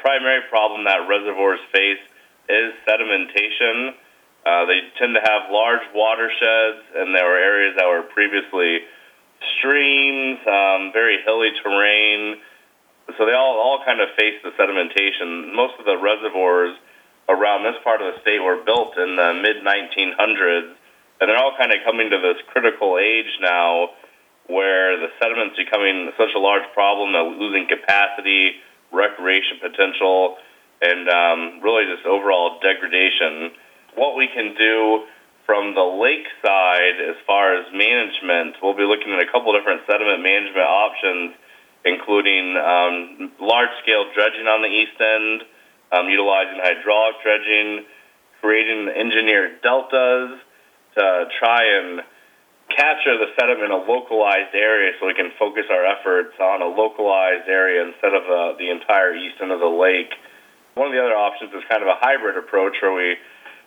primary problem that reservoirs face is sedimentation. Uh, they tend to have large watersheds, and there were areas that were previously streams, um, very hilly terrain. So they all, all kind of face the sedimentation. Most of the reservoirs around this part of the state were built in the mid 1900s, and they're all kind of coming to this critical age now where the sediment's becoming such a large problem that losing capacity, recreation potential, and um, really just overall degradation. What we can do from the lake side as far as management, we'll be looking at a couple different sediment management options, including um, large scale dredging on the east end, um, utilizing hydraulic dredging, creating engineered deltas to try and capture the sediment in a localized area so we can focus our efforts on a localized area instead of uh, the entire east end of the lake. One of the other options is kind of a hybrid approach where we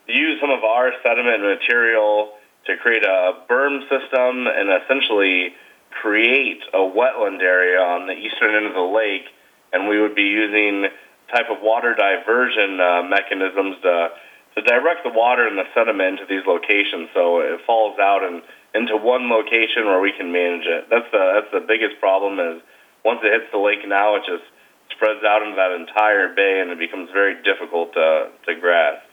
use some of our sediment material to create a berm system and essentially create a wetland area on the eastern end of the lake. And we would be using type of water diversion uh, mechanisms to, to direct the water and the sediment into these locations so it falls out and into one location where we can manage it. That's the that's the biggest problem is once it hits the lake now it just spreads out into that entire bay and it becomes very difficult to, to grasp.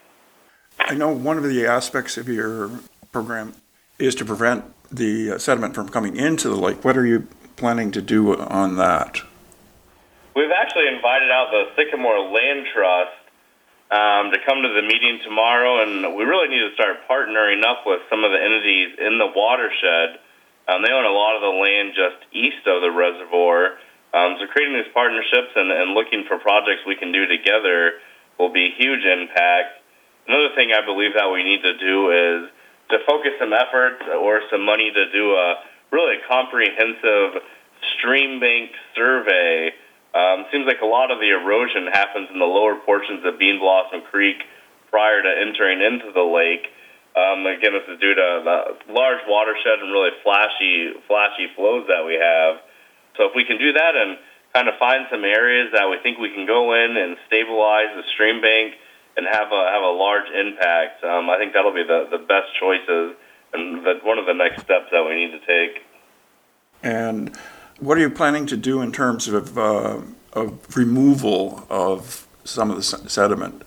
I know one of the aspects of your program is to prevent the sediment from coming into the lake. What are you planning to do on that? We've actually invited out the Sycamore Land Trust um, to come to the meeting tomorrow, and we really need to start partnering up with some of the entities in the watershed. Um, they own a lot of the land just east of the reservoir. Um, so creating these partnerships and, and looking for projects we can do together will be a huge impact. Another thing I believe that we need to do is to focus some efforts or some money to do a really comprehensive stream bank survey um, seems like a lot of the erosion happens in the lower portions of Bean Blossom Creek prior to entering into the lake. Um, again, this is due to the large watershed and really flashy, flashy flows that we have. So if we can do that and kind of find some areas that we think we can go in and stabilize the stream bank and have a have a large impact, um, I think that'll be the, the best choices and the, one of the next steps that we need to take. And what are you planning to do in terms of, uh, of removal of some of the sediment?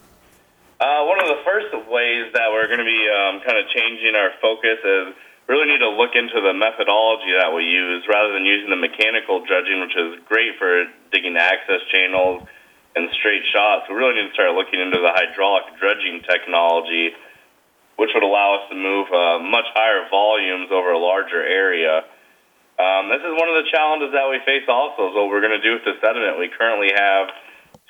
Uh, one of the first ways that we're going to be um, kind of changing our focus is really need to look into the methodology that we use rather than using the mechanical dredging, which is great for digging access channels and straight shots. We really need to start looking into the hydraulic dredging technology, which would allow us to move uh, much higher volumes over a larger area. Um, this is one of the challenges that we face also is what we're going to do with the sediment. We currently have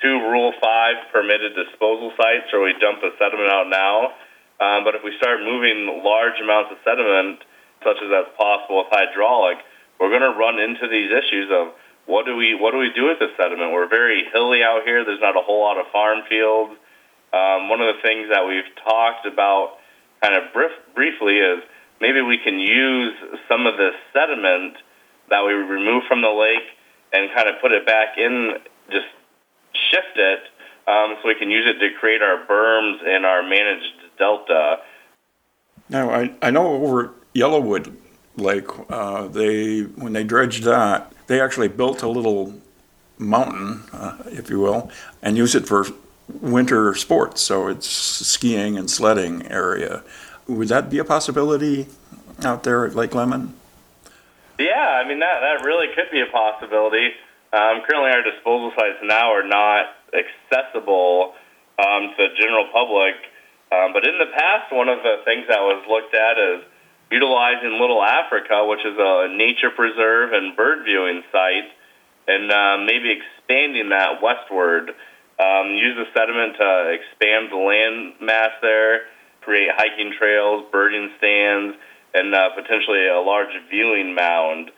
two Rule 5 permitted disposal sites where we dump the sediment out now. Um, but if we start moving large amounts of sediment, such as that's possible with hydraulic, we're going to run into these issues of what do we what do we do with the sediment? We're very hilly out here. There's not a whole lot of farm fields. Um, one of the things that we've talked about kind of brief, briefly is maybe we can use some of the sediment that we remove from the lake and kind of put it back in, just shift it um, so we can use it to create our berms in our managed delta. Now, I, I know over Yellowwood Lake, uh, they when they dredged that, they actually built a little mountain, uh, if you will, and use it for winter sports. So it's skiing and sledding area. Would that be a possibility out there at Lake Lemon? Yeah, I mean that that really could be a possibility. Um, currently, our disposal sites now are not accessible um, to the general public. Um, but in the past, one of the things that was looked at is utilizing Little Africa, which is a nature preserve and bird viewing site, and um, maybe expanding that westward. Um, use the sediment to expand the land mass there create hiking trails, birding stands, and uh, potentially a large viewing mound.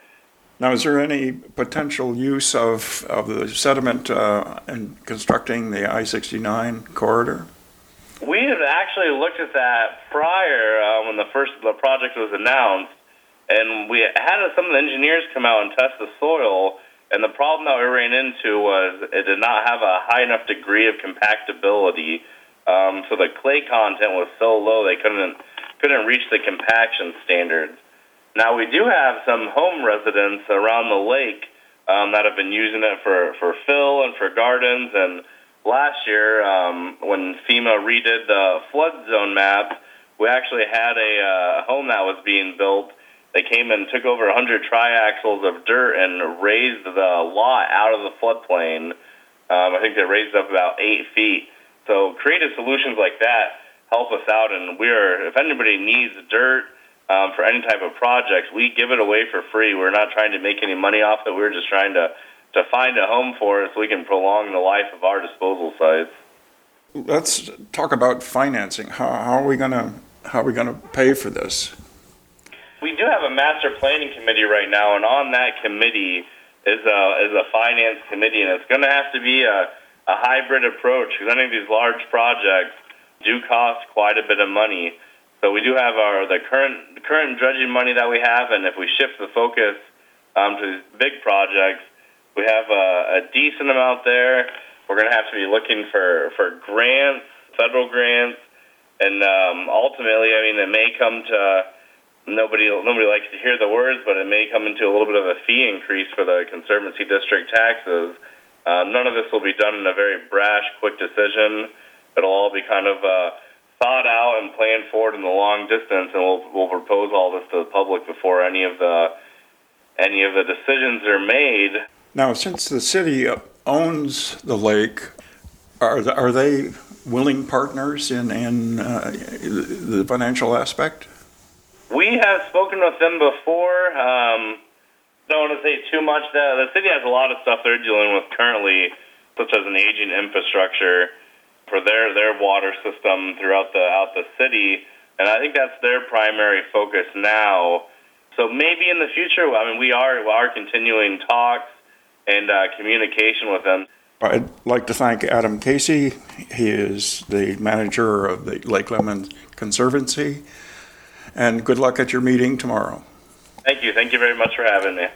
Now, is there any potential use of, of the sediment uh, in constructing the I 69 corridor? We had actually looked at that prior uh, when the first the project was announced, and we had some of the engineers come out and test the soil, And the problem that we ran into was it did not have a high enough degree of compactability. Um, so the clay content was so low they couldn't couldn't reach the compaction standards. Now we do have some home residents around the lake um, that have been using it for for fill and for gardens. And last year, um, when FEMA redid the flood zone map, we actually had a uh, home that was being built. They came and took over 100 triaxles of dirt and raised the lot out of the floodplain. Um, I think they raised up about eight feet. So creative solutions like that help us out, and we're if anybody needs dirt um, for any type of project, we give it away for free. We're not trying to make any money off it. We're just trying to to find a home for it so we can prolong the life of our disposal sites. Let's talk about financing. How, how are we gonna, how are we gonna pay for this? We do have a master planning committee right now, and on that committee is a is a finance committee, and it's going to have to be a, a hybrid approach because I think these large projects do cost quite a bit of money. So we do have our the current current dredging money that we have, and if we shift the focus um, to big projects, we have a, a decent amount there. We're going to have to be looking for for grants, federal grants, and um, ultimately, I mean, it may come to nobody nobody likes to hear the words, but it may come into a little bit of a fee increase for the conservancy district taxes. Uh, none of this will be done in a very brash, quick decision. It'll all be kind of uh, thought out and planned forward in the long distance, and we'll we'll propose all this to the public before any of the any of the decisions are made. Now, since the city owns the lake, are, th- are they willing partners in, in uh, the financial aspect? We have spoken with them before. Um, don't want to say too much. The, the city has a lot of stuff they're dealing with currently, such as an aging infrastructure for their their water system throughout the out the city, and I think that's their primary focus now. So maybe in the future, I mean, we are we are continuing talks and uh, communication with them. I'd like to thank Adam Casey. He is the manager of the Lake Lemon Conservancy. And good luck at your meeting tomorrow. Thank you. Thank you very much for having me.